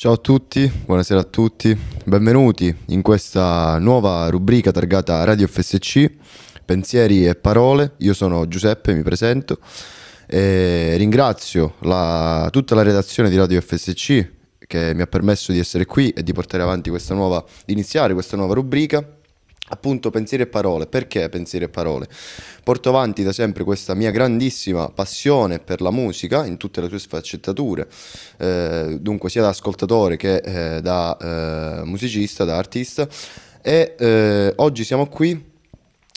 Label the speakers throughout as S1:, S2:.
S1: Ciao a tutti, buonasera a tutti, benvenuti in questa nuova rubrica targata Radio FSC, pensieri e parole. Io sono Giuseppe, mi presento e ringrazio la, tutta la redazione di Radio FSC che mi ha permesso di essere qui e di portare avanti questa nuova, di iniziare questa nuova rubrica appunto pensieri e parole. Perché pensieri e parole? Porto avanti da sempre questa mia grandissima passione per la musica in tutte le sue sfaccettature, eh, dunque sia da ascoltatore che eh, da eh, musicista, da artista. E eh, oggi siamo qui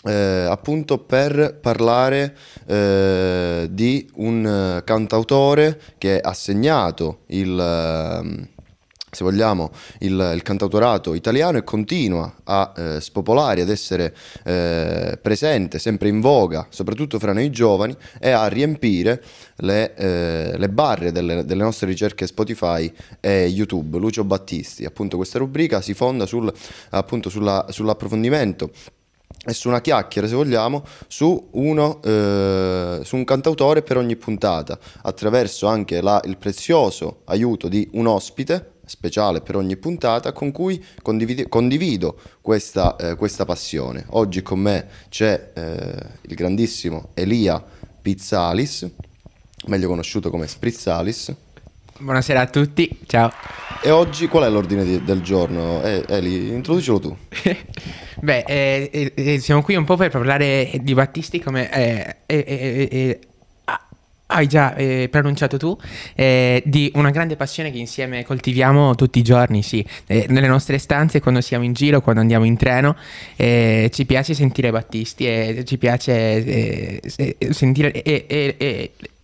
S1: eh, appunto per parlare eh, di un cantautore che ha segnato il ehm, se vogliamo, il, il, cantautorato italiano e continua a eh, spopolare, ad essere eh, presente, sempre in voga, soprattutto fra noi giovani, e a riempire le, eh, le barre delle, delle, nostre ricerche Spotify e YouTube. Lucio Battisti, appunto questa rubrica si fonda sul, appunto sulla, sull'approfondimento e su una chiacchiera, se vogliamo, su, uno, eh, su un cantautore per ogni puntata, attraverso anche la, il prezioso aiuto di un ospite speciale per ogni puntata con cui condivido, condivido questa, eh, questa, passione. Oggi con me c'è eh, il grandissimo Elia Pizzalis, meglio conosciuto come Sprizzalis.
S2: Buonasera a tutti, ciao.
S1: E oggi qual è l'ordine di, del giorno? Eh, Eli, introducilo tu.
S2: Beh, eh, eh, siamo qui un po' per parlare di Battisti come eh, hai già eh, pronunciato tu, eh, di una grande passione che insieme coltiviamo tutti i giorni, sì, eh, nelle nostre stanze, quando siamo in giro, quando andiamo in treno, eh, ci piace sentire Battisti e ci piace eh, sentire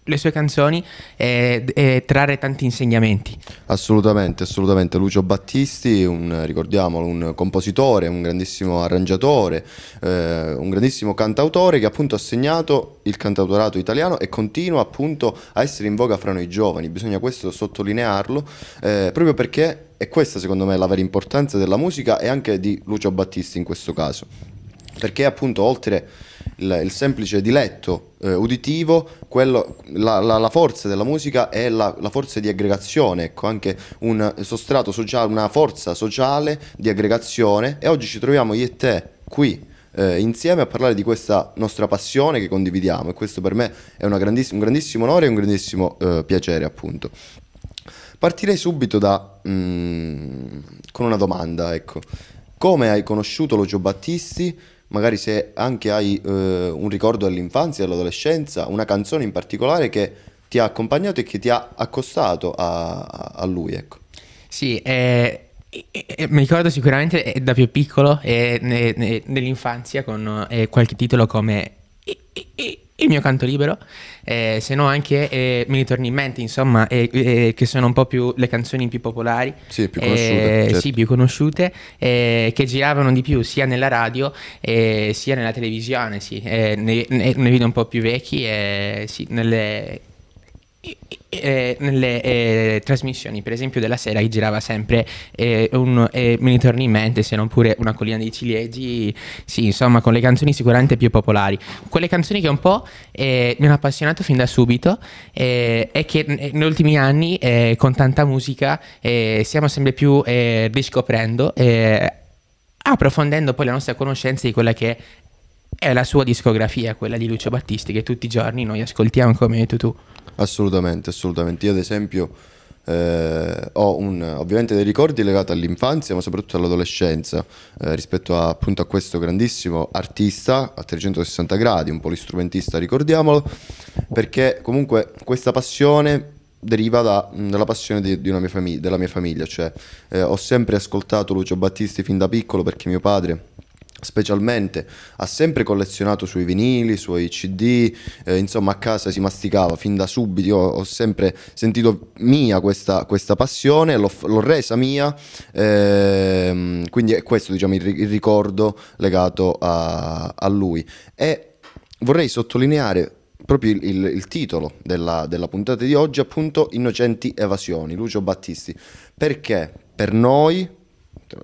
S2: le sue canzoni e, e, trarre tanti insegnamenti.
S1: Assolutamente, assolutamente. Lucio Battisti, un, ricordiamolo, un compositore, un grandissimo arrangiatore, eh, un grandissimo cantautore che appunto ha segnato il cantautorato italiano e continua appunto a essere in voga fra noi giovani. Bisogna questo sottolinearlo, eh, proprio perché è questa secondo me la vera importanza della musica e anche di Lucio Battisti in questo caso. Perché appunto oltre il, il semplice diletto eh, uditivo, quello, la, la, la, forza della musica è la, la, forza di aggregazione, ecco, anche un sostrato sociale, una forza sociale di aggregazione e oggi ci troviamo io e te qui eh, insieme a parlare di questa nostra passione che condividiamo e questo per me è grandiss- un grandissimo onore e un grandissimo eh, piacere appunto. Partirei subito da, mm, con una domanda, ecco. Come hai conosciuto Lucio Battisti? Magari se anche hai eh, un ricordo dell'infanzia, dell'adolescenza, una canzone in particolare che ti ha accompagnato e che ti ha accostato a, a lui. Ecco.
S2: Sì, eh, eh, mi ricordo sicuramente da più piccolo eh, nell'infanzia con eh, qualche titolo come il mio canto libero, eh, se no anche eh, mi ritorni in mente, insomma, eh, eh, che sono un po' più le canzoni più popolari,
S1: sì, più conosciute,
S2: certo. sì, più conosciute eh, che giravano di più sia nella radio sia nella televisione, sì, nei, nei, nei, video un po' più vecchi, sì, nelle eh, nelle eh, trasmissioni, per esempio della sera, che girava sempre eh, un, eh, me ne torni in mente, se non pure una collina dei ciliegi, sì, insomma, con le canzoni sicuramente più popolari. Quelle canzoni che un po' eh, mi hanno appassionato fin da subito eh, e che negli ultimi anni, con tanta musica, stiamo sempre più riscoprendo approfondendo poi la nostra conoscenza di quella che è la sua discografia, quella di Lucio Battisti, che tutti i giorni noi ascoltiamo, come hai tu.
S1: Assolutamente, assolutamente. Io ad esempio eh, ho un, ovviamente dei ricordi legati all'infanzia, ma soprattutto all'adolescenza, eh, rispetto a, appunto a questo grandissimo artista a 360 gradi, un polistrumentista, ricordiamolo, perché comunque questa passione deriva da, dalla passione di, di mia famiglia, della mia famiglia, cioè eh, ho sempre ascoltato Lucio Battisti fin da piccolo perché mio padre specialmente ha sempre collezionato sui vinili, sui cd, eh, insomma a casa si masticava fin da subito, io ho sempre sentito mia questa, questa passione, l'ho, l'ho, resa mia, ehm, quindi è questo diciamo, il, il ricordo legato a, a, lui. E vorrei sottolineare proprio il, il, il titolo della, della puntata di oggi, appunto Innocenti Evasioni, Lucio Battisti, perché per noi,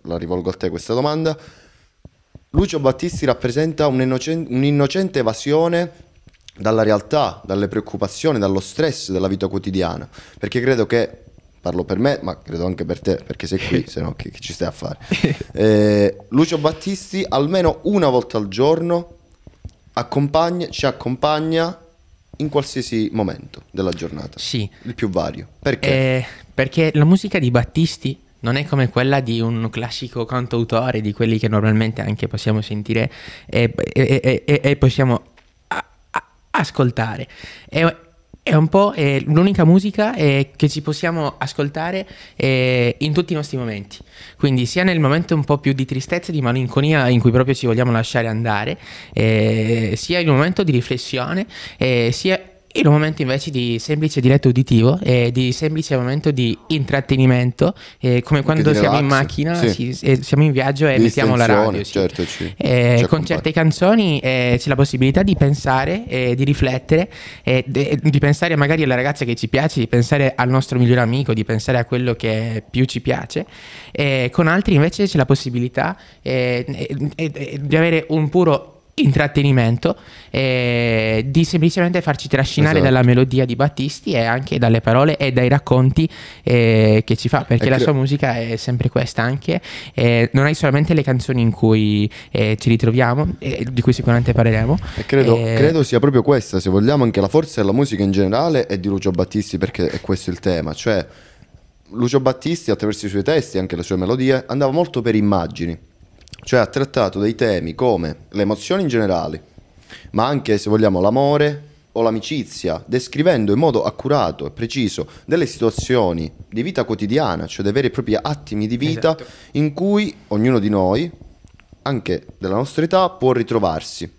S1: la rivolgo a te questa domanda, Lucio Battisti rappresenta un'innocente, evasione dalla realtà, dalle preoccupazioni, dallo stress della vita quotidiana, perché credo che parlo per me, ma credo anche per te, perché sei qui, se no che, che ci stai a fare. Eh, Lucio Battisti almeno una volta al giorno accompagna, ci accompagna in qualsiasi momento della giornata.
S2: Sì.
S1: Il più vario. Perché?
S2: Eh, perché la musica di Battisti non è come quella di un classico cantautore, di quelli che normalmente anche possiamo sentire e, e, e, e possiamo a, a, ascoltare. È, è un po' è l'unica musica eh, che ci possiamo ascoltare eh, in tutti i nostri momenti. Quindi sia nel momento un po' più di tristezza, di malinconia in cui proprio ci vogliamo lasciare andare, eh, sia un momento di riflessione, sia in un momento invece di semplice diretto uditivo e di semplice momento di intrattenimento, eh, come quando siamo in macchina, sì. si, eh, siamo in viaggio e mettiamo la radio. sì.
S1: certo, ci-
S2: Eh, con certe canzoni eh, c'è la possibilità di pensare, eh, di riflettere, eh, de- di pensare magari alla ragazza che ci piace, di pensare al nostro migliore amico, di pensare a quello che più ci piace. Con altri invece c'è la possibilità di avere un puro intrattenimento eh, di semplicemente farci trascinare
S1: Esatto.
S2: dalla melodia di Battisti e anche dalle parole e dai racconti eh, che ci fa perché
S1: E
S2: la sua musica è sempre questa anche eh, non hai solamente le canzoni in cui eh, ci ritroviamo eh, di cui sicuramente parleremo
S1: E credo,
S2: eh,
S1: credo sia proprio questa, se vogliamo, anche la forza della musica in generale è di Lucio Battisti perché è questo il tema. Cioè, Lucio Battisti, attraverso i suoi testi e anche le sue melodie, andava molto per immagini. Cioè ha trattato dei temi come le emozioni in generale, ma anche, se vogliamo, l'amore o l'amicizia, descrivendo in modo accurato e preciso delle situazioni di vita quotidiana, cioè dei veri e propri attimi di vita
S2: Esatto.
S1: in cui ognuno di noi, anche della nostra età, può ritrovarsi.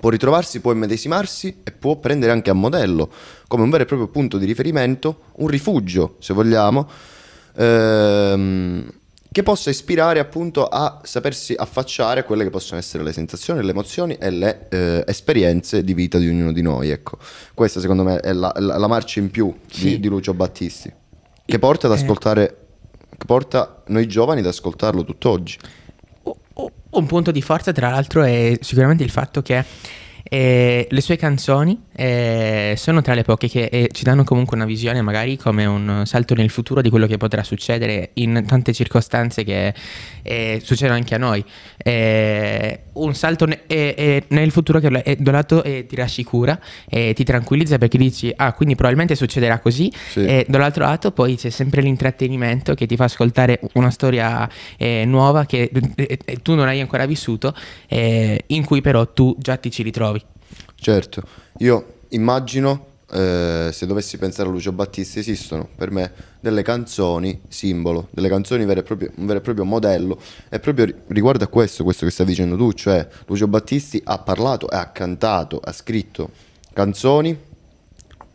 S1: Può ritrovarsi, può immedesimarsi e può prendere anche a modello, come un vero e proprio punto di riferimento, un rifugio, se vogliamo, ehm, che possa ispirare appunto a sapersi affacciare a quelle che possono essere le sensazioni, le emozioni e le eh, esperienze di vita di ognuno di noi. Ecco, questa secondo me è la, la- la marcia in più di,
S2: Sì.
S1: di Lucio Battisti, che porta ad
S2: Eh.
S1: ascoltare, che porta noi giovani ad ascoltarlo tutt'oggi.
S2: Un punto di forza, tra l'altro, è sicuramente il fatto che eh, le sue canzoni eh, sono tra le poche che eh, ci danno comunque una visione, magari come un salto nel futuro di quello che potrà succedere in tante circostanze che eh, succedono anche a noi. Eh, un salto ne- eh, eh, nel futuro che eh, da un lato eh, ti rassicura, eh, ti tranquillizza perché dici, ah, quindi probabilmente succederà così,
S1: Sì.
S2: e dall'altro lato poi c'è sempre l'intrattenimento che ti fa ascoltare una storia nuova che tu non hai ancora vissuto, in cui però tu già ti ci ritrovi.
S1: Certo, io immagino, eh, se dovessi pensare a Lucio Battisti, esistono per me delle canzoni simbolo, delle canzoni vere proprie, un vero e proprio modello, e proprio ri- riguardo a questo, questo che stai dicendo tu, cioè Lucio Battisti ha parlato e ha cantato, ha scritto canzoni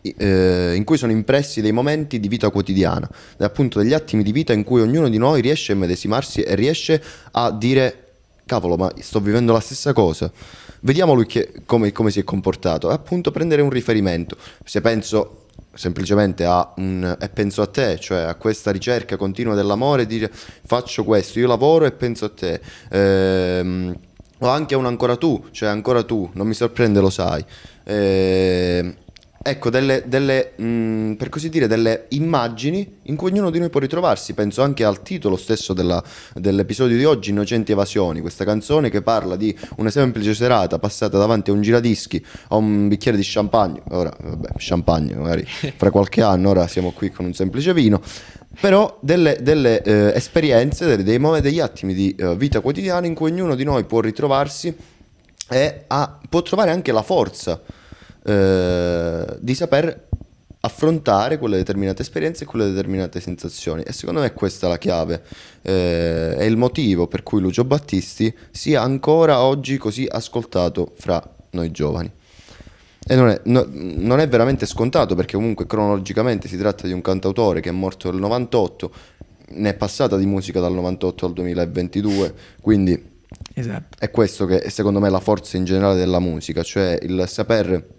S1: eh, in cui sono impressi dei momenti di vita quotidiana, appunto degli attimi di vita in cui ognuno di noi riesce a medesimarsi e riesce a dire cavolo ma sto vivendo la stessa cosa, vediamo lui che- come, come si è comportato, e appunto prendere un riferimento, se penso semplicemente a un e penso a te, cioè a questa ricerca continua dell'amore, dire faccio questo, io lavoro e penso a te. Ehm, o anche un ancora tu, cioè ancora tu, non mi sorprende, lo sai. Ehm, ecco, delle, delle, mh, per così dire, delle immagini in cui ognuno di noi può ritrovarsi. Penso anche al titolo stesso della- dell'episodio di oggi, Innocenti Evasioni, questa canzone che parla di una semplice serata passata davanti a un giradischi, a un bicchiere di champagne. Ora, vabbè, champagne, magari fra qualche anno, ora siamo qui con un semplice vino. Però delle, delle, eh, esperienze, delle- dei momenti, degli attimi di eh, vita quotidiana in cui ognuno di noi può ritrovarsi e ha- può trovare anche la forza eh, di saper affrontare quelle determinate esperienze e quelle determinate sensazioni. E secondo me questa è la chiave, eh, è il motivo per cui Lucio Battisti sia ancora oggi così ascoltato fra noi giovani. E non è, no- non è veramente scontato perché comunque cronologicamente si tratta di un cantautore che è morto nel 98, ne è passata di musica dal 98 al 2022, quindi
S2: Esatto.
S1: è questo che è secondo me la forza in generale della musica, cioè il saper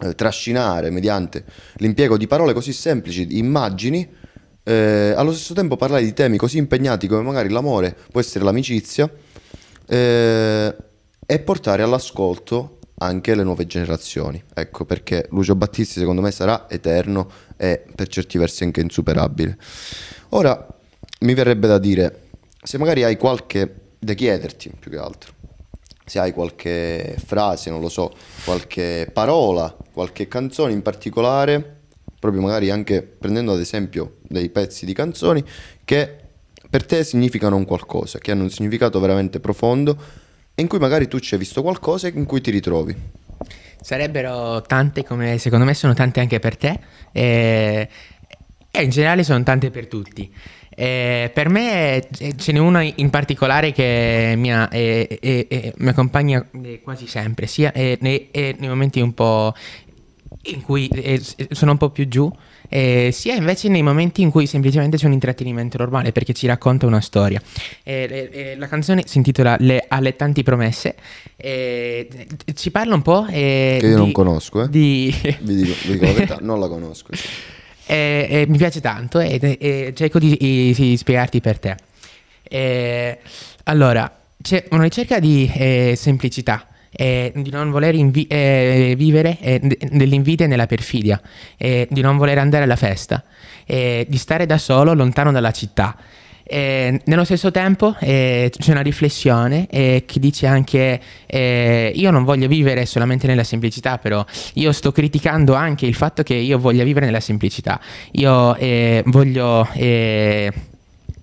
S1: eh, trascinare mediante l'impiego di parole così semplici, di immagini, eh, allo stesso tempo parlare di temi così impegnati come magari l'amore, può essere l'amicizia, eh, e portare all'ascolto anche le nuove generazioni. Ecco perché Lucio Battisti secondo me sarà eterno e per certi versi anche insuperabile. Ora mi verrebbe da dire, se magari hai qualche, da chiederti più che altro, se hai qualche frase, non lo so, qualche parola, qualche canzone in particolare, proprio magari anche prendendo ad esempio dei pezzi di canzoni che per te significano un qualcosa, che hanno un significato veramente profondo e in cui magari tu ci hai visto qualcosa in cui ti ritrovi.
S2: Sarebbero tante come secondo me sono tante anche per te e, e in generale sono tante per tutti. E per me ce n'è una in particolare che mi, ha, e, e, mi accompagna quasi sempre, sia nei, nei momenti un po' in cui sono un po' più giù, eh, sia invece nei momenti in cui semplicemente c'è un intrattenimento normale perché ci racconta una storia. Eh, eh, la canzone si intitola Le allettanti promesse, ci parla un po'...
S1: che io di, non conosco, eh?
S2: Di...
S1: vi, dico, vi dico la verità, non la conosco. Sì.
S2: Mi piace tanto e, cerco di, di, di, spiegarti per te. allora, c'è una ricerca di eh, semplicità eh, di non voler invi- eh, vivere eh, nell'invidia e nella perfidia, eh, di non voler andare alla festa, eh, di stare da solo lontano dalla città. Eh, nello stesso tempo c'è una riflessione che dice anche io non voglio vivere solamente nella semplicità, però io sto criticando anche il fatto che io voglia vivere nella semplicità. Io voglio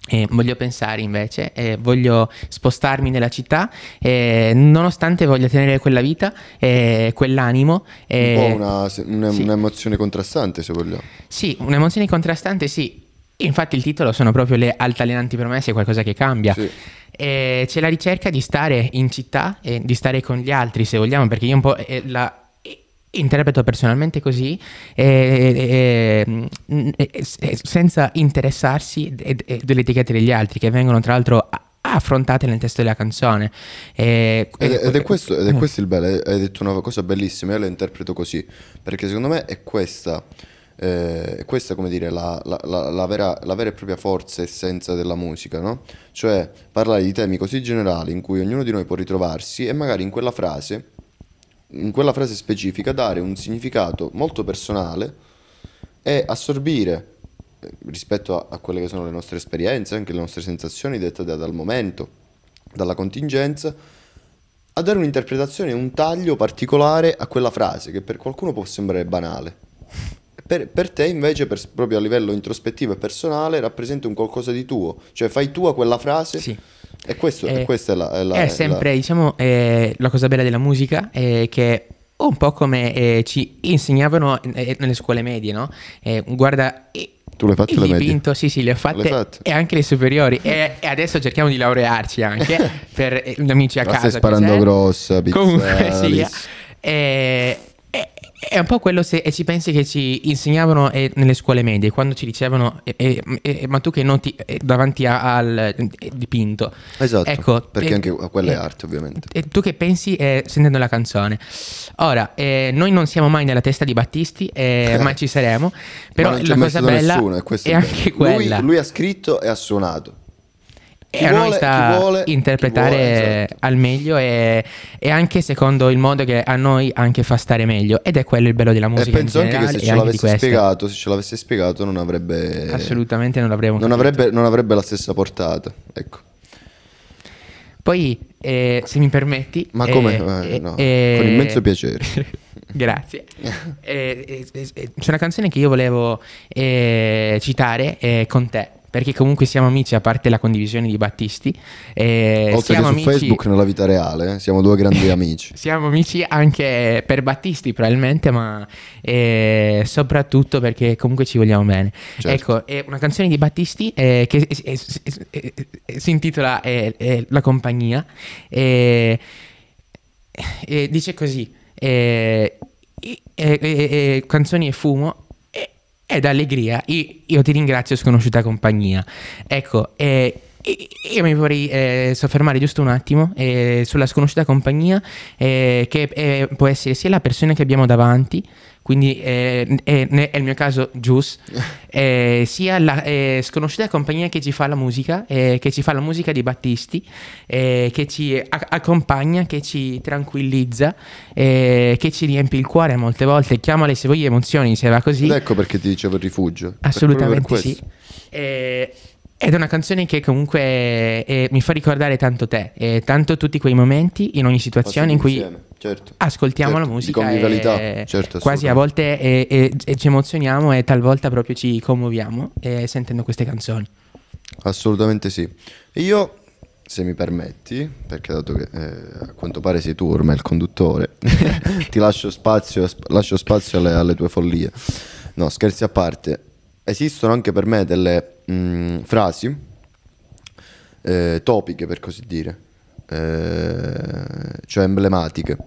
S2: eh, voglio pensare invece, eh, voglio spostarmi nella città, eh, nonostante voglia tenere quella vita, quell'animo.
S1: Un po' una, una, sì. un'emozione contrastante, se vogliamo.
S2: Sì, un'emozione contrastante, sì. Infatti il titolo sono proprio le altalenanti promesse, qualcosa che cambia. Sì. c'è la ricerca di stare in città e di stare con gli altri, se vogliamo, perché io un po' la interpreto personalmente così, eh, eh, eh, senza interessarsi delle etichette degli altri, che vengono tra l'altro affrontate nel testo della canzone.
S1: ed, ed, è questo, ed, è questo, il bello, hai detto una cosa bellissima, io la interpreto così, perché secondo me è questa, eh, questa come dire, la, la, la, vera, la vera e propria forza e essenza della musica, no? Cioè parlare di temi così generali in cui ognuno di noi può ritrovarsi e magari in quella frase in quella frase specifica dare un significato molto personale e assorbire eh, rispetto a, a, quelle che sono le nostre esperienze, anche le nostre sensazioni dettate dal momento, dalla contingenza, a dare un'interpretazione, un taglio particolare a quella frase che per qualcuno può sembrare banale. Per, per te invece, per, proprio a livello introspettivo e personale, rappresenta un qualcosa di tuo, cioè fai tua quella frase.
S2: Sì
S1: e questo, eh, questa è la... È, la,
S2: è sempre, la... diciamo, eh, la cosa bella della musica è che un po' come eh, ci insegnavano eh, nelle scuole medie, no? Eh, guarda...
S1: Tu le hai fatte le medie?
S2: Sì, sì, le ho fatte, le e anche le superiori. e, e, adesso cerchiamo di laurearci anche per gli amici a
S1: Ma
S2: casa.
S1: Stai sparando grossa,
S2: Comunque, sì. E, è un po' quello se ci pensi che ci insegnavano eh, nelle scuole medie, quando ci dicevano eh, eh, ma tu che noti eh, davanti a, al eh, dipinto.
S1: Esatto, ecco, perché anche quella è arte ovviamente.
S2: E tu che pensi sentendo la canzone. Ora, noi non siamo mai nella testa di Battisti, mai ci saremo, però la cosa bella nessuno, è, è anche quella.
S1: Lui, lui ha scritto e ha suonato
S2: e a noi sta vuole, interpretare vuole, esatto. al meglio e, e, anche secondo il modo che a noi anche fa stare meglio. Ed è quello il bello della musica
S1: e penso anche che se ce l'avesse spiegato se ce l'avesse spiegato non avrebbe
S2: assolutamente non l'avremmo
S1: non avrebbe, non avrebbe, la stessa portata ecco.
S2: Poi eh, se mi permetti
S1: ma come? eh, eh, no, eh, con immenso piacere.
S2: Grazie. Eh, c'è una canzone che io volevo citare con te perché comunque siamo amici a parte la condivisione di Battisti.
S1: Eh, Oltre che su amici... Facebook nella vita reale, eh? siamo due grandi amici.
S2: siamo amici anche per Battisti probabilmente, ma eh, soprattutto perché comunque ci vogliamo bene. Certo. Ecco, è una canzone di Battisti eh, che si intitola eh, La compagnia e dice così. canzoni e fumo ed allegria, io, io, ti ringrazio sconosciuta compagnia. Ecco, eh, io mi vorrei eh, soffermare giusto un attimo eh, sulla sconosciuta compagnia, eh, che eh, può essere sia la persona che abbiamo davanti, quindi eh, è, il mio caso Juice, eh, sia la sconosciuta compagnia che ci fa la musica, che ci fa la musica di Battisti, che ci a- accompagna, che ci tranquillizza, che ci riempie il cuore molte volte, chiamale se vuoi emozioni, se va così.
S1: Ed ecco perché ti dicevo il rifugio.
S2: Assolutamente sì. Ed è una canzone che comunque eh, mi fa ricordare tanto te, eh, tanto tutti quei momenti in ogni situazione in cui certo. ascoltiamo certo, la musica.
S1: E certo,
S2: quasi a volte e, e, ci emozioniamo e talvolta proprio ci commuoviamo eh, sentendo queste canzoni.
S1: Assolutamente sì. Io, se mi permetti, perché dato che eh, a quanto pare sei tu ormai il conduttore, ti lascio spazio, lascio spazio alle, alle tue follie. No, scherzi a parte esistono anche per me delle mh, mm, frasi eh, topiche, per così dire, eh, cioè emblematiche.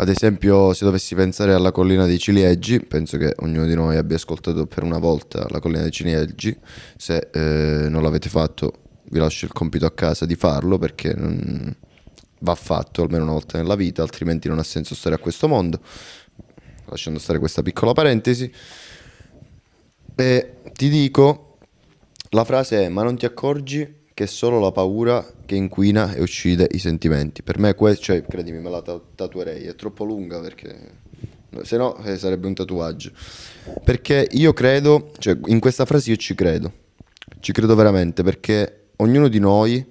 S1: Ad esempio, se dovessi pensare alla collina dei ciliegi, penso che ognuno di noi abbia ascoltato per una volta la collina dei ciliegi. Se eh, non l'avete fatto, vi lascio il compito a casa di farlo perché non va fatto almeno una volta nella vita, altrimenti non ha senso stare a questo mondo. Lasciando stare questa piccola parentesi. E ti dico, la frase è ma non ti accorgi che è solo la paura che inquina e uccide i sentimenti. Per me questo, cioè, credimi, me la tatuerei, è troppo lunga perché se no eh, sarebbe un tatuaggio. Perché io credo, cioè in questa frase io ci credo, ci credo veramente perché ognuno di noi,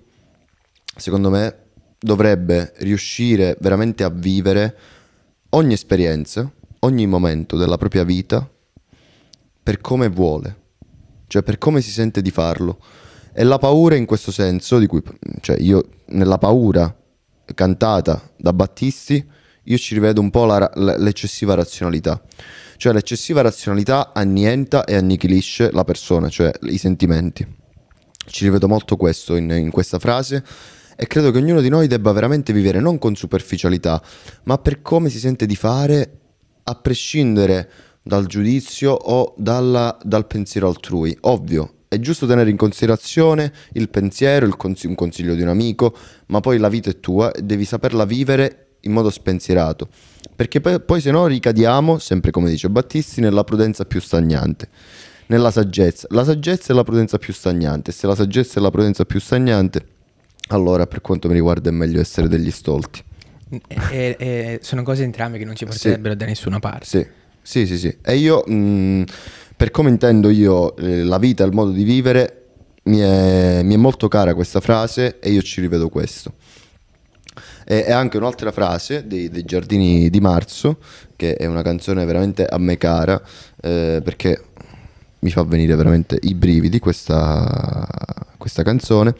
S1: secondo me, dovrebbe riuscire veramente a vivere ogni esperienza, ogni momento della propria vita per come vuole, cioè per come si sente di farlo. E la paura in questo senso, di cui, cioè io nella paura cantata da Battisti, io ci rivedo un po' la, l'eccessiva razionalità. Cioè l'eccessiva razionalità annienta e annichilisce la persona, cioè i sentimenti. Ci rivedo molto questo in, in questa frase e credo che ognuno di noi debba veramente vivere non con superficialità, ma per come si sente di fare, a prescindere dal giudizio o dalla, dal pensiero altrui. Ovvio, è giusto tenere in considerazione il pensiero, il cons- un consiglio di un amico, ma poi la vita è tua e devi saperla vivere in modo spensierato. Perché poi, poi se no ricadiamo, sempre come dice Battisti, nella prudenza più stagnante, nella saggezza. La saggezza è la prudenza più stagnante. Se la saggezza è la prudenza più stagnante, allora per quanto mi riguarda è meglio essere degli stolti.
S2: E, e sono cose entrambe che non ci porterebbero sì. da nessuna parte.
S1: Sì. Sì, sì, sì. E io, mh, mm, per come intendo io eh, la vita il modo di vivere, mi è, mi è, molto cara questa frase e io ci rivedo questo. E, e anche un'altra frase dei, dei, Giardini di Marzo, che è una canzone veramente a me cara, eh, perché mi fa venire veramente i brividi questa, questa canzone.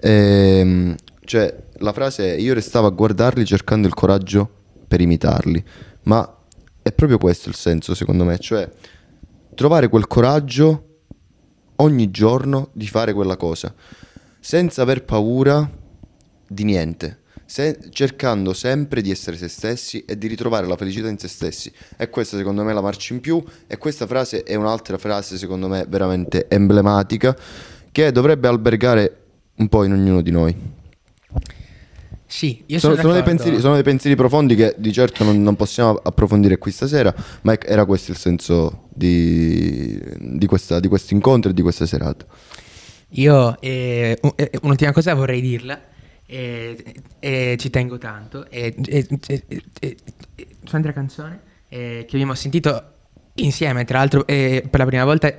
S1: E, ehm, cioè, la frase è io restavo a guardarli cercando il coraggio per imitarli, ma è proprio questo il senso, secondo me, cioè trovare quel coraggio ogni giorno di fare quella cosa, senza aver paura di niente, se, cercando sempre di essere se stessi e di ritrovare la felicità in se stessi. E questa secondo me è la marcia in più e questa frase è un'altra frase secondo me veramente emblematica che dovrebbe albergare un po' in ognuno di noi.
S2: Sì, io sono,
S1: sono, dei pensieri, sono, dei pensieri, profondi che di certo non, non, possiamo approfondire qui stasera, ma era questo il senso di, di, questa, di questo incontro e di questa serata.
S2: Io eh, eh un'ultima cosa vorrei dirla, eh, eh, ci tengo tanto, eh, su un'altra canzone che abbiamo sentito insieme, tra l'altro per la prima volta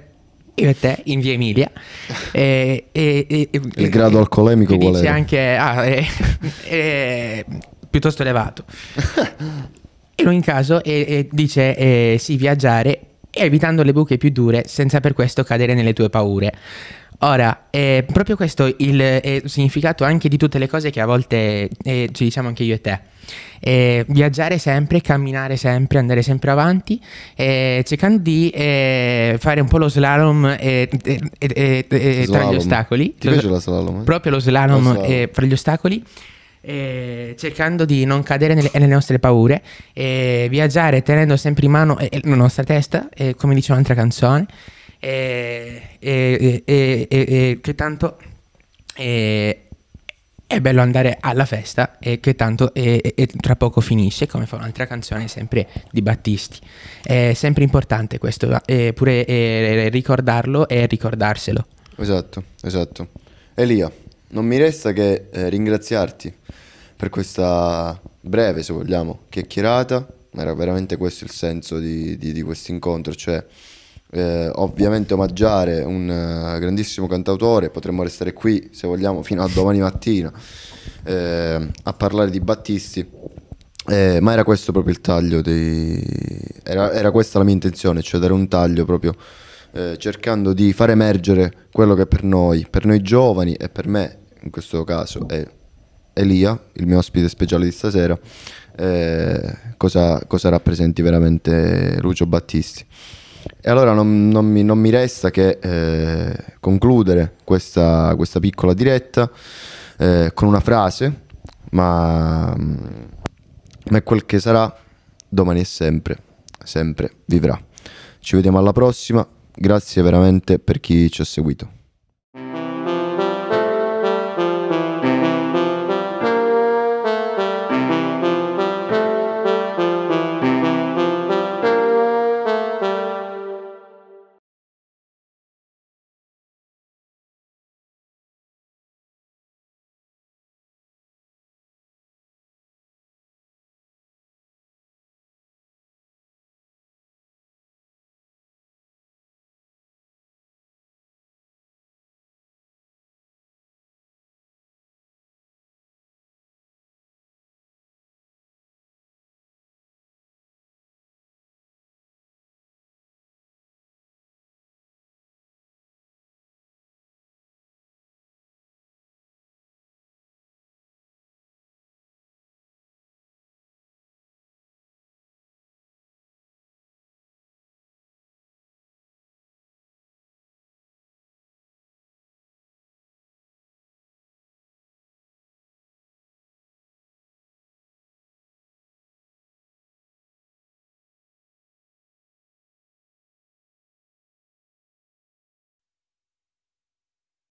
S2: io e te in via Emilia.
S1: E, e, e, il grado alcolemico
S2: qual dice anche ah, è, è piuttosto elevato. In caso e, dice eh, sì, viaggiare evitando le buche più dure senza per questo cadere nelle tue paure. Ora, è proprio questo il, il significato anche di tutte le cose che a volte eh, ci diciamo anche io e te. Eh, viaggiare sempre, camminare sempre, andare sempre avanti, eh, cercando di eh, fare un po' lo slalom, slalom. tra gli ostacoli.
S1: Ti piace la slalom?
S2: Proprio lo slalom, lo slalom. fra gli ostacoli. Eh, cercando di non cadere nelle, nelle nostre paure, eh, viaggiare tenendo sempre in mano eh, la nostra testa, come dice un'altra canzone, e, e, e, e che tanto è bello andare alla festa e che tanto e, e, e tra poco finisce, come fa un'altra canzone sempre di Battisti. È sempre importante questo, e pure e, ricordarlo e ricordarselo.
S1: Esatto, esatto. Elia, non mi resta che eh, ringraziarti per questa breve, se vogliamo, chiacchierata. Era veramente questo il senso di, di, di questo incontro, cioè eh, ovviamente omaggiare un uh, grandissimo cantautore, potremmo restare qui se vogliamo fino a domani mattina eh, a parlare di Battisti, eh, ma era questo proprio il taglio, dei... era, era, questa la mia intenzione, cioè dare un taglio proprio eh, cercando di far emergere quello che per noi, per noi giovani e per me in questo caso è Elia, il mio ospite speciale di stasera, eh, cosa, cosa rappresenti veramente Lucio Battisti. E allora non, non, mi, non mi, resta che eh, concludere questa, questa, piccola diretta eh, con una frase, ma, ma è quel che sarà, domani e sempre, sempre vivrà. Ci vediamo alla prossima, grazie veramente per chi ci ha seguito.